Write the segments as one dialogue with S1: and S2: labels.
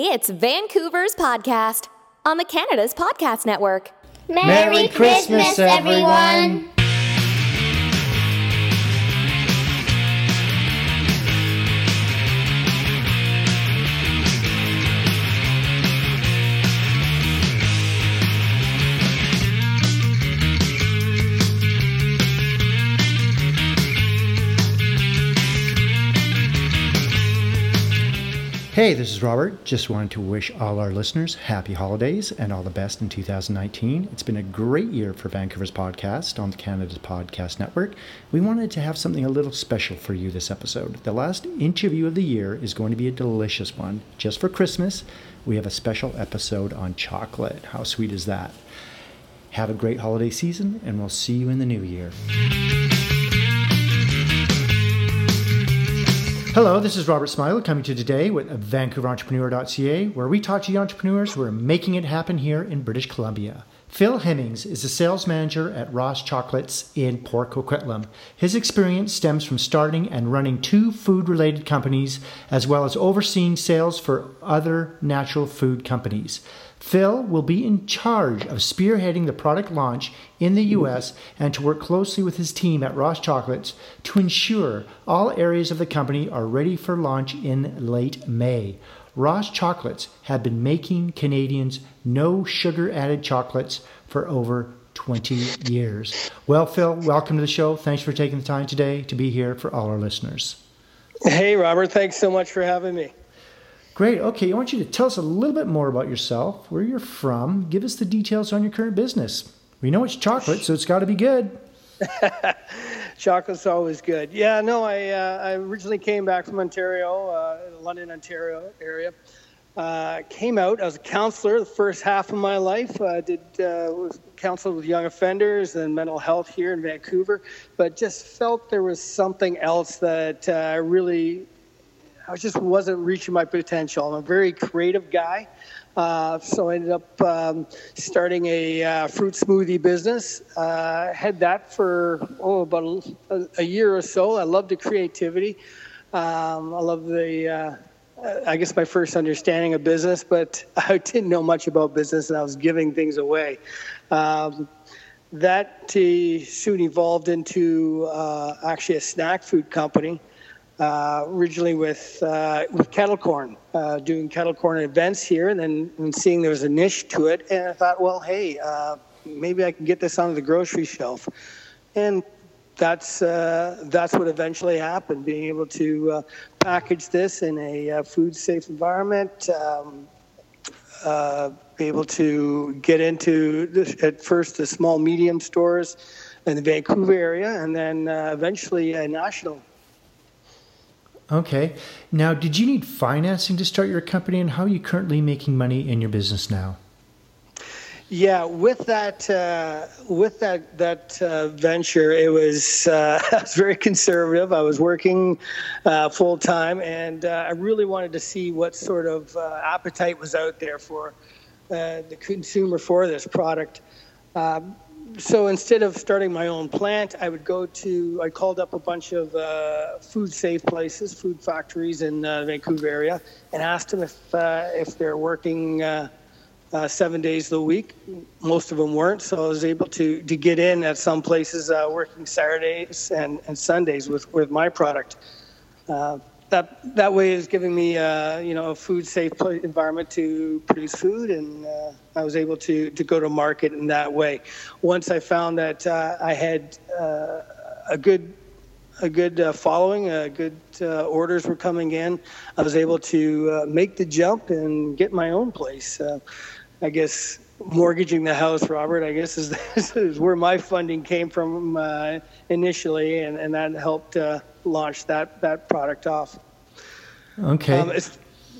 S1: It's Vancouver's podcast on the Canada's Podcast Network.
S2: Merry, Merry Christmas, Christmas, everyone.
S3: Hey, this is Robert. Just wanted to wish all our listeners happy holidays and all the best in 2019. It's been a great year for Vancouver's podcast on the Canada's Podcast Network. We wanted to have something a little special for you this episode. The last interview of the year is going to be a delicious one. Just for Christmas, we have a special episode on chocolate. How sweet is that? Have a great holiday season, and we'll see you in the new year. Hello, this is Robert Smiley coming to you today with VancouverEntrepreneur.ca, where we talk to the entrepreneurs who are making it happen here in British Columbia. Phil Hemmings is a sales manager at Ross Chocolates in Port Coquitlam. His experience stems from starting and running two food related companies, as well as overseeing sales for other natural food companies. Phil will be in charge of spearheading the product launch in the US and to work closely with his team at Ross Chocolates to ensure all areas of the company are ready for launch in late May. Ross Chocolates have been making Canadians no sugar added chocolates for over 20 years. Well, Phil, welcome to the show. Thanks for taking the time today to be here for all our listeners.
S4: Hey, Robert. Thanks so much for having me.
S3: Great. Okay, I want you to tell us a little bit more about yourself, where you're from. Give us the details on your current business. We know it's chocolate, so it's got to be good.
S4: Chocolate's always good. Yeah, no, I, uh, I originally came back from Ontario, uh, London, Ontario area. Uh, came out as a counselor the first half of my life. I did uh, was counseled with young offenders and mental health here in Vancouver, but just felt there was something else that I uh, really I just wasn't reaching my potential. I'm a very creative guy. Uh, so I ended up um, starting a uh, fruit smoothie business. Uh, had that for oh about a, a, year or so. I love the creativity. Um, I love the. Uh, I guess my first understanding of business, but I didn't know much about business, and I was giving things away. Um, that soon evolved into uh, actually a snack food company uh, originally with uh, with kettle corn, uh, doing kettle corn events here, and then and seeing there was a niche to it, and I thought, well, hey, uh, maybe I can get this onto the grocery shelf, and that's uh, that's what eventually happened. Being able to uh, package this in a food safe environment. Um, be able to get into this, at first the small medium stores in the Vancouver area, and then eventually a national
S3: Okay. Now, did you need financing to start your company, and how are you currently making money in your business now?
S4: Yeah, with that uh, with that that uh, venture, it was uh, I was very conservative. I was working uh, full time, and uh, I really wanted to see what sort of uh, appetite was out there for the consumer for this product. Um, so instead of starting my own plant, I would go to, I called up a bunch of uh, food safe places, food factories in the uh, Vancouver area, and asked them if, uh, if they're working uh, uh, seven days a week. Most of them weren't, so I was able to, to get in at some places working Saturdays and, and Sundays with, with my product that that way is giving me uh, you know a food safe environment to produce food, and uh, I was able to to go to market in that way. Once I found that uh, I had uh, a good a good uh, following, uh, good orders were coming in, I was able to make the jump and get my own place. I guess mortgaging the house, Robert, I guess is, is where my funding came from initially, and, and that helped launch that that product off.
S3: Okay. Um,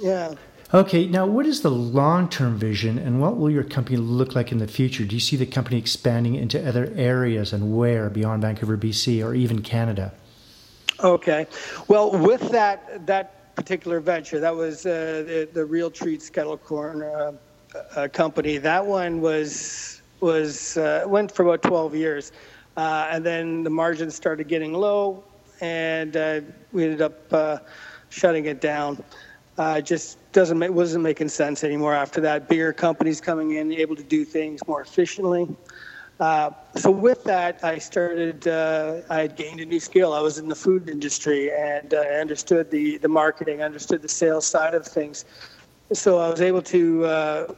S4: yeah.
S3: Okay, now what is the long term vision and what will your company look like in the future? Do you see the company expanding into other areas and where beyond Vancouver, BC, or even Canada?
S4: Okay, well, with that that particular venture, that was uh, the, the Real Treats Kettle Corn uh, uh, company. That one was was uh, went for about 12 years, uh, and then the margins started getting low and uh, we ended up uh, shutting it down. uh, just doesn't make, wasn't making sense anymore after that. Bigger companies coming in, able to do things more efficiently. Uh, so with that, I started. Uh, I had gained a new skill. I was in the food industry, and uh, I understood the the marketing, understood the sales side of things. So I was able to uh,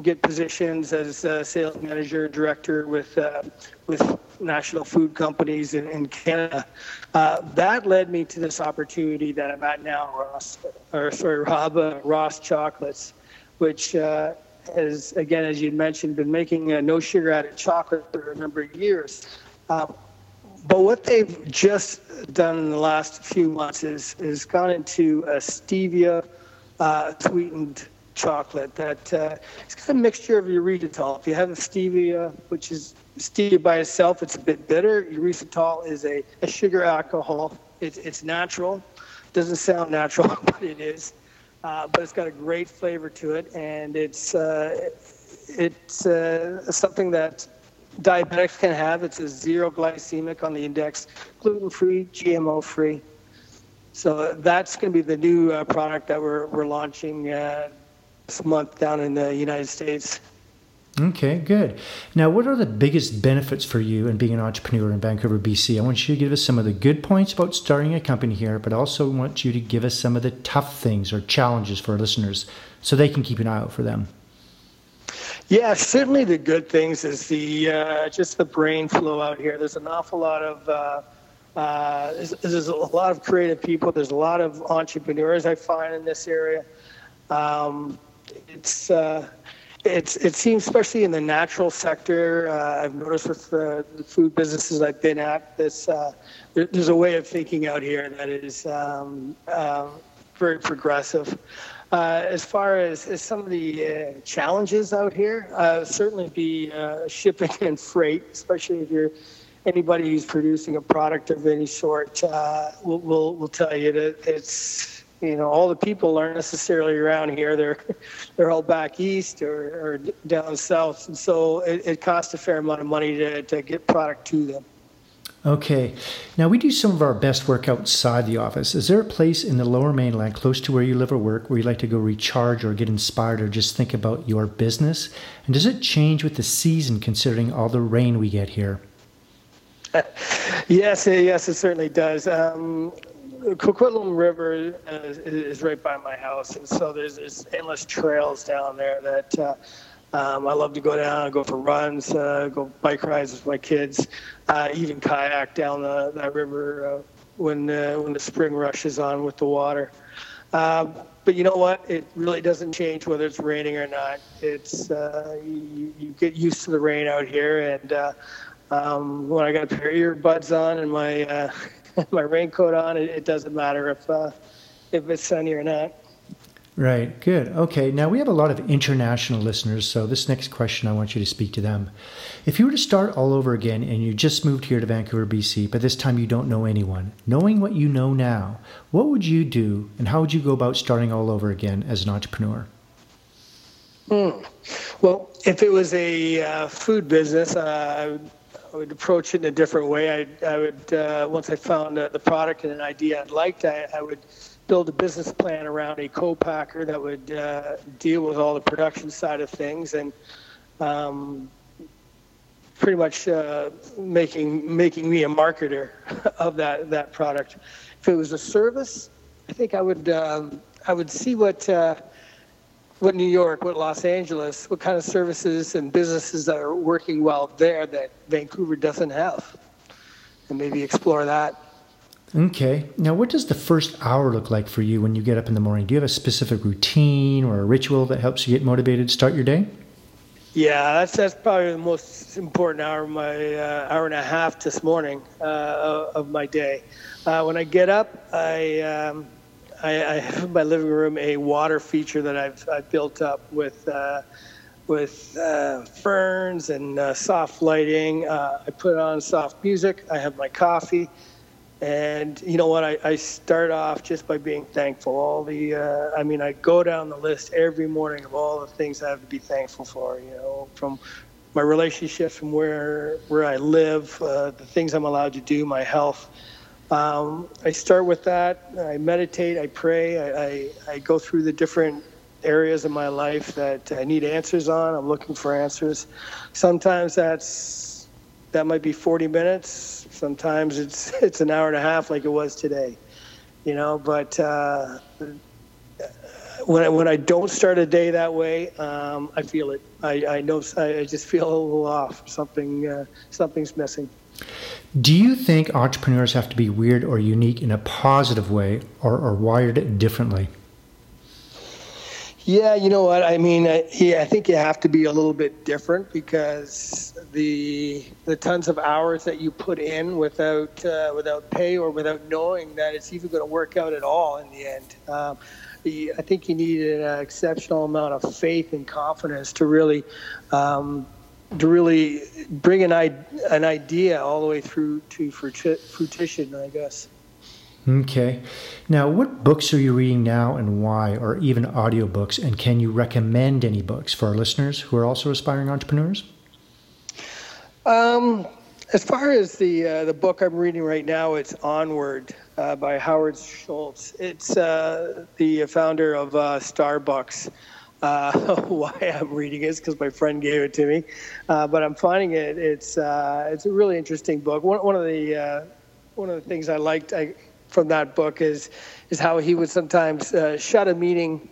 S4: get positions as sales manager, director with uh, with national food companies in, in Canada. Uh, that led me to this opportunity that I'm at now, Ross, or sorry, Rob, Ross Chocolates, which has, again, as you mentioned, been making a no sugar added chocolate for a number of years. Uh, but what they've just done in the last few months is, is gone into a stevia uh, sweetened chocolate that uh, it's got a mixture of erythritol. If you have a stevia, which is stevia by itself, it's a bit bitter. Erythritol is a, a sugar alcohol. It's, it's natural. Doesn't sound natural, but it is uh, but it's got a great flavor to it, and it's uh, it's uh, something that diabetics can have. It's a zero glycemic on the index, gluten-free, GMO-free. So that's going to be the new uh, product that we're we're launching uh, this month down in the United States.
S3: Okay, good. Now, what are the biggest benefits for you in being an entrepreneur in Vancouver, BC? I want you to give us some of the good points about starting a company here, but also want you to give us some of the tough things or challenges for our listeners so they can keep an eye out for them.
S4: Yeah, certainly the good things is the uh, just the brain flow out here. There's an awful lot of uh, uh, there's, there's, a lot of creative people. There's a lot of entrepreneurs I find in this area. Um, it's uh, it's, it seems, especially in the natural sector, uh, I've noticed with the, the, food businesses I've been at, this, uh, there, there's a way of thinking out here that is um, uh, very progressive. Uh, as far as, as some of the uh, challenges out here, certainly be shipping and freight, especially if you're anybody who's producing a product of any sort will, will, will tell you that it's you know, all the people aren't necessarily around here. They're they're all back east or, or down south, and so it, it costs a fair amount of money to, to get product to them.
S3: Okay. Now, we do some of our best work outside the office. Is there a place in the lower mainland close to where you live or work where you like to go recharge or get inspired or just think about your business? And does it change with the season considering all the rain we get here?
S4: yes, yes, it certainly does. Um, Coquitlam River is, is, right by my house, and so there's, there's endless trails down there that uh, um, I love to go down, go for runs, uh, go bike rides with my kids, uh, even kayak down the, that river uh, when uh, when the spring rush is on with the water. Um, but you know what? It really doesn't change whether it's raining or not. It's uh, you, you get used to the rain out here, and um, when I got a pair of earbuds on and my my raincoat on. It, it doesn't matter if uh, if it's sunny or not.
S3: Right, good. Okay, now we have a lot of international listeners, so this next question I want you to speak to them. If you were to start all over again and you just moved here to Vancouver, BC, but this time you don't know anyone, knowing what you know now, what would you do and how would you go about starting all over again as an entrepreneur?
S4: Hmm. Well, if it was a uh, food business, uh, I would I would approach it in a different way. I, I would uh, once I found uh, the product and an idea I'd liked, I, I would build a business plan around a co-packer that would uh, deal with all the production side of things and um, pretty much uh, making making me a marketer of that that product. If it was a service, I think I would um, I would see what uh, what New York, what Los Angeles, what kind of services and businesses that are working well there that Vancouver doesn't have, and maybe explore that.
S3: Okay. Now, what does the first hour look like for you when you get up in the morning? Do you have a specific routine or a ritual that helps you get motivated to start your day?
S4: Yeah, that's that's probably the most important hour of my uh, hour and a half this morning uh, of my day. Uh, when I get up, I um, I, I, have in my living room a water feature that I've, I've built up with uh, with uh, ferns and uh, soft lighting. Uh, I put on soft music. I have my coffee, and you know what? I, I start off just by being thankful. All the, uh, I mean, I go down the list every morning of all the things I have to be thankful for. You know, from my relationships, from where where I live, uh, the things I'm allowed to do, my health Um, I start with that. I meditate. I pray. I, I, I go through the different areas of my life that I need answers on. I'm looking for answers. Sometimes that's that might be 40 minutes. Sometimes it's it's an hour and a half, like it was today. You know, but uh, when I, when I don't start a day that way, um, I feel it. I, I know I just feel a little off. Something uh, something's missing.
S3: Do you think entrepreneurs have to be weird or unique in a positive way, or, or wired differently?
S4: Yeah, you know what I mean. I, yeah, I think you have to be a little bit different because the the tons of hours that you put in without uh, without pay or without knowing that it's even going to work out at all in the end. Um, I think you need an exceptional amount of faith and confidence to really um, to really bring an, an idea all the way through to fruition, I guess.
S3: Okay. Now, what books are you reading now and why, or even audiobooks? And can you recommend any books for our listeners who are also aspiring entrepreneurs?
S4: Um, as far as the uh, the book I'm reading right now, it's Onward uh, by Howard Schultz. It's uh, the founder of uh, Starbucks. Uh, why I'm reading it is because my friend gave it to me, uh, but I'm finding it. It's it's a really interesting book. One, one of the one of the things I liked I, from that book is is how he would sometimes uh, shut a meeting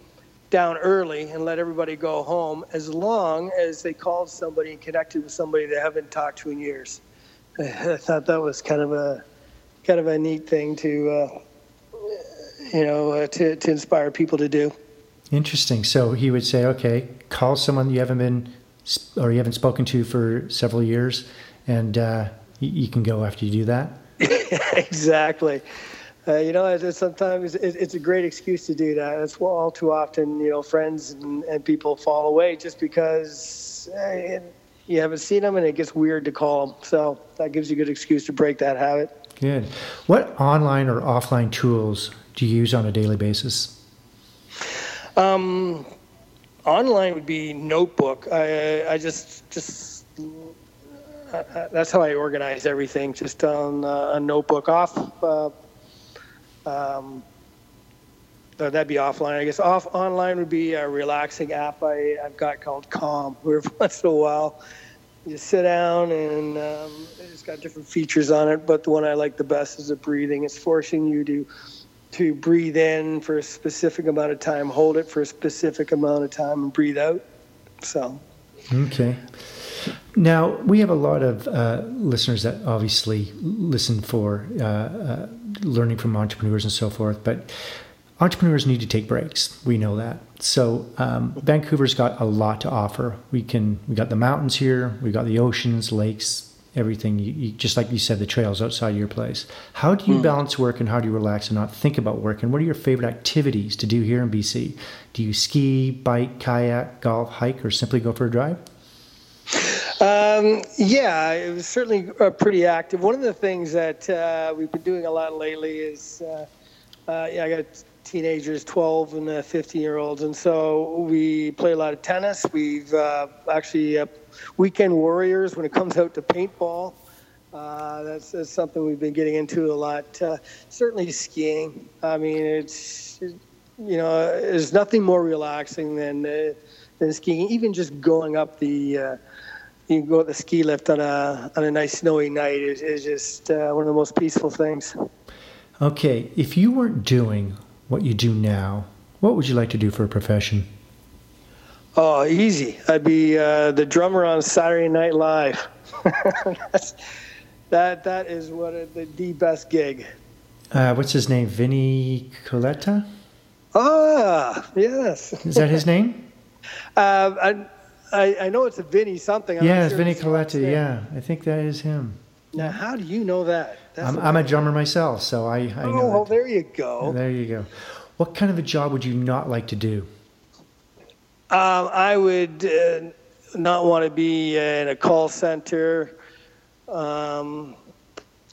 S4: down early and let everybody go home as long as they called somebody and connected with somebody they haven't talked to in years. I thought that was kind of a kind of a neat thing to uh, you know uh, to to inspire people to do.
S3: Interesting. So he would say, okay, call someone you haven't been or you haven't spoken to for several years, and uh, you, you can go after you do that.
S4: exactly. Uh, you know, sometimes it's a great excuse to do that. It's all too often, you know, friends and, and people fall away just because uh, you haven't seen them and it gets weird to call them. So that gives you a good excuse to break that habit.
S3: Good. What online or offline tools do you use on a daily basis?
S4: Um, online would be Notebook. I, I just just uh, that's how I organize everything, just on uh, a notebook. Off uh, um, that'd be offline. I guess off online would be a relaxing app I, I've got called Calm. Where once in a while, you sit down and um, it's got different features on it. But the one I like the best is the breathing. It's forcing you to to breathe in for a specific amount of time, hold it for a specific amount of time, and breathe out. So.
S3: Okay. Now, we have a lot of uh, listeners that obviously listen for uh, uh, learning from entrepreneurs and so forth, but entrepreneurs need to take breaks. We know that. So um, Vancouver's got a lot to offer. We can we got the mountains here, we got the oceans, lakes, everything. You, you, just like you said, the trails outside your place. How do you mm. balance work and how do you relax and not think about work? And what are your favorite activities to do here in BC? Do you ski, bike, kayak, golf, hike, or simply go for a drive?
S4: Um, yeah, it was certainly uh, pretty active. One of the things that uh, we've been doing a lot lately is, uh, uh yeah, I got teenagers, 12 and 15 year olds, and so we play a lot of tennis. We've uh, actually uh, weekend warriors when it comes out to paintball. That's, that's, something we've been getting into a lot. certainly skiing. I mean, it's you know, there's nothing more relaxing than than skiing. Even just going up the you can go at the ski lift on a on a nice snowy night is, is just uh, one of the most peaceful things.
S3: Okay, if you weren't doing what you do now, what would you like to do for a profession?
S4: Oh, easy. I'd be uh, the drummer on Saturday Night Live. that that is what a, the, the best gig.
S3: Uh, what's his name? Vinny Colaiuta.
S4: Ah, yes.
S3: Is that his name?
S4: Uh, I, I, I know it's a Vinny something.
S3: I'm yeah, it's Vinny Colaiuta. Yeah, I think that is him.
S4: Now, how do you know that?
S3: I'm, I'm a drummer myself, so I, I
S4: oh,
S3: know.
S4: well, there you go.
S3: There you go. What kind of a job would you not like to do?
S4: Um, I would uh, not want to be in a call center, um,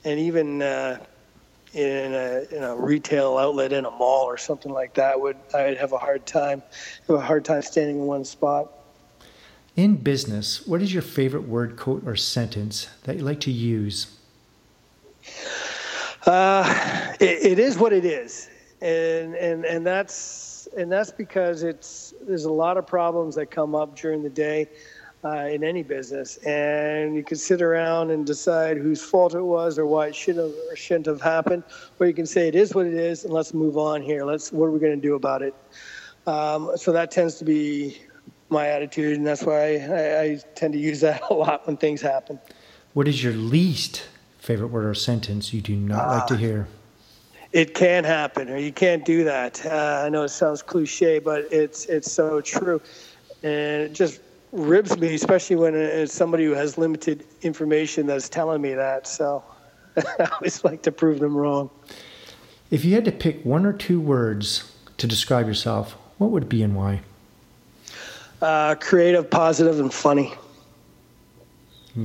S4: and even uh, in a, in a retail outlet in a mall or something like that. Would I'd have a hard time, have a hard time standing in one spot.
S3: In business, what is your favorite word, quote, or sentence that you like to use?
S4: Uh, it, it is what it is, and and and that's and that's because it's there's a lot of problems that come up during the day uh, in any business, and you can sit around and decide whose fault it was or why it should have or shouldn't have happened, or you can say it is what it is and let's move on here. Let's what are we going to do about it? Um, so that tends to be my attitude, and that's why I, I tend to use that a lot when things happen.
S3: What is your least favorite word or sentence you do not like to
S4: Ah.
S3: hear?
S4: It can happen, or you can't do that. Uh, I know it sounds cliche, but it's it's so true, and it just ribs me, especially when it's somebody who has limited information that's telling me that. So I always like to prove them wrong.
S3: If you had to pick one or two words to describe yourself, what would it be and why?
S4: Uh, creative, positive, and funny.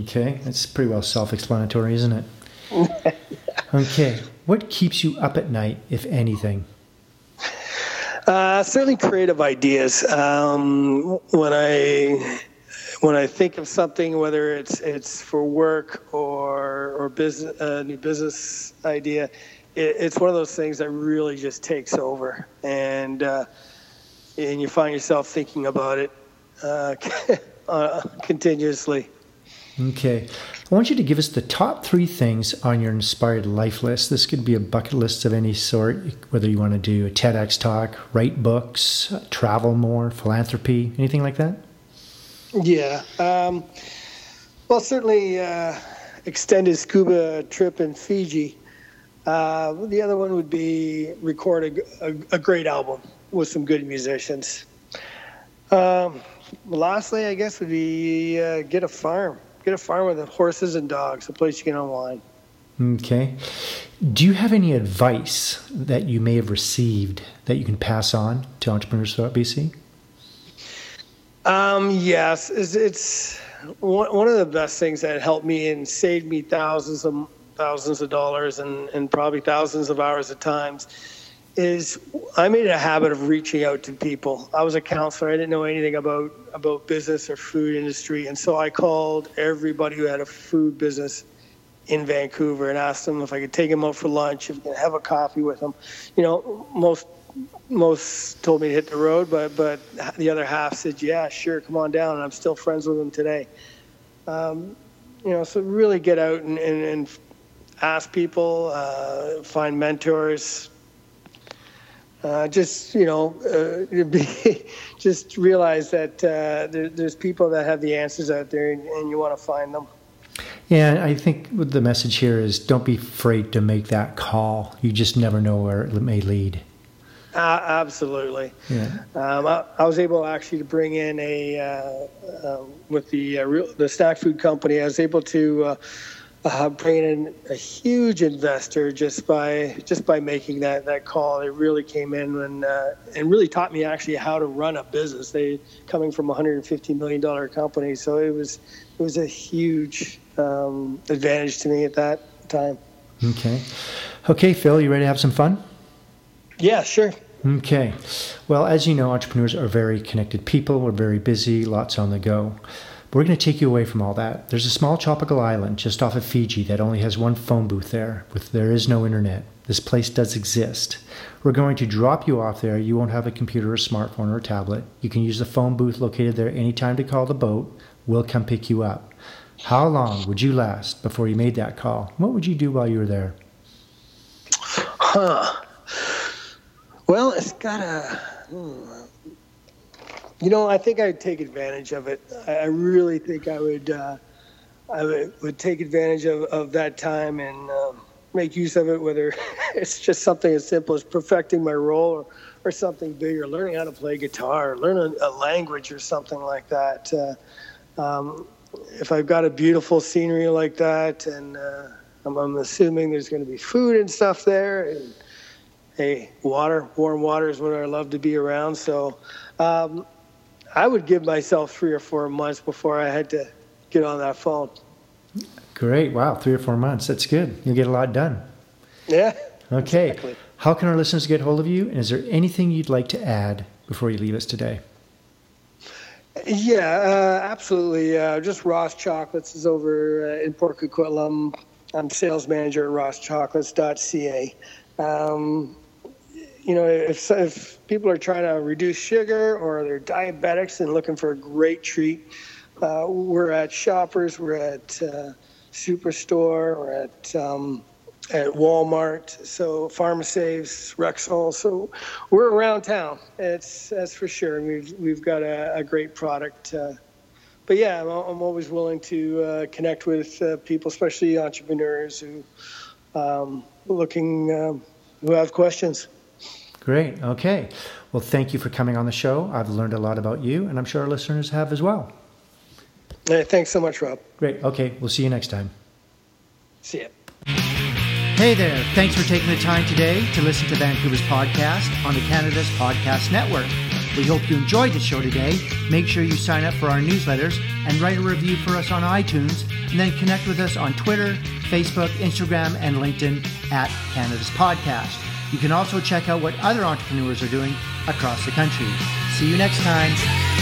S3: Okay, that's pretty well self explanatory, isn't it? okay, what keeps you up at night, if anything?
S4: Uh, certainly creative ideas. Um, when I when I think of something, whether it's it's for work or or business, a new business idea, it, it's one of those things that really just takes over, and uh, and you find yourself thinking about it uh, uh, continuously.
S3: Okay, I want you to give us the top three things on your inspired life list. This could be a bucket list of any sort, whether you want to do a TEDx talk, write books, travel more, philanthropy, anything like that.
S4: Yeah. Um, well, certainly uh, extended scuba trip in Fiji. Uh, the other one would be record a, a, a great album with some good musicians. Um, lastly, I guess would be uh, get a farm. Get a farm with horses and dogs, a place you can unwind.
S3: Okay. Do you have any advice that you may have received that you can pass on to entrepreneurs throughout BC?
S4: Um, yes, it's, it's one, one of the best things that helped me and saved me thousands of thousands of dollars and, and probably thousands of hours at times is I made a habit of reaching out to people. I was a counselor. I didn't know anything about about business or food industry, and so I called everybody who had a food business in Vancouver and asked them if I could take them out for lunch, if I could have a coffee with them. You know, most most told me to hit the road, but but the other half said, "Yeah, sure, come on down." And I'm still friends with them today. Um, you know, so really get out and, and, and ask people, uh, find mentors. Uh, just you know, uh, be, just realize that uh, there, there's people that have the answers out there, and, and you want to find them.
S3: Yeah, I think the message here is don't be afraid to make that call. You just never know where it may lead.
S4: Uh, absolutely.
S3: Yeah.
S4: Um, I, I was able actually to bring in a uh, uh, with the uh, real, the snack food company. I was able to uh, uh, bring in a huge investor just by just by making that, that call. They really came in and uh, and really taught me actually how to run a business. They coming from a 150 million dollar company, so it was it was a huge um, advantage to me at that time.
S3: Okay. Okay, Phil, you ready to have some fun?
S4: Yeah, sure.
S3: Okay. Well, as you know, entrepreneurs are very connected people. We're very busy, lots on the go. We're going to take you away from all that. There's a small tropical island just off of Fiji that only has one phone booth there. With there is no internet. This place does exist. We're going to drop you off there. You won't have a computer, a smartphone, or a tablet. You can use the phone booth located there anytime to call the boat. We'll come pick you up. How long would you last before you made that call? What would you do while you were there?
S4: Huh. Well, it's got a. Hmm. You know, I think I'd take advantage of it. I I really think I would. Uh, I would, would take advantage of, of that time and um, make use of it. Whether it's just something as simple as perfecting my role, or, or something bigger, learning how to play guitar, learn a, a language, or something like that. Uh, um, if I've got a beautiful scenery like that, and uh, I'm, I'm assuming there's going to be food and stuff there, and hey, water, warm water is what I love to be around. So um, I would give myself three or four months before I had to get on that phone.
S3: Great. Wow. Three or four months. That's good. You'll get a lot done.
S4: Yeah.
S3: Okay.
S4: Exactly.
S3: How can our listeners get hold of you? And is there anything you'd like to add before you leave us today?
S4: Yeah, uh, absolutely. Uh, just Ross Chocolates is over uh, in Port Coquitlam. I'm sales manager at rosschocolates.ca. Um, you know, if, if people are trying to reduce sugar or they're diabetics and looking for a great treat, uh, we're at Shoppers, we're at uh, Superstore, we're at um, at Walmart, so Pharmasaves, Rexall. So we're around town. It's that's for sure. We've we've got a, a great product. Uh, but yeah, I'm, I'm, always willing to uh, connect with uh, people, especially entrepreneurs who um, looking um, who have questions.
S3: Great. Okay. Well, thank you for coming on the show. I've learned a lot about you, and I'm sure our listeners have as well.
S4: Hey, thanks so much, Rob.
S3: Great. Okay. We'll see you next time.
S4: See ya.
S3: Hey there. Thanks for taking the time today to listen to Vancouver's podcast on the Canada's Podcast Network. We hope you enjoyed the show today. Make sure you sign up for our newsletters and write a review for us on iTunes, and then connect with us on Twitter, Facebook, Instagram, and LinkedIn at Canada's Podcast. You can also check out what other entrepreneurs are doing across the country. See you next time.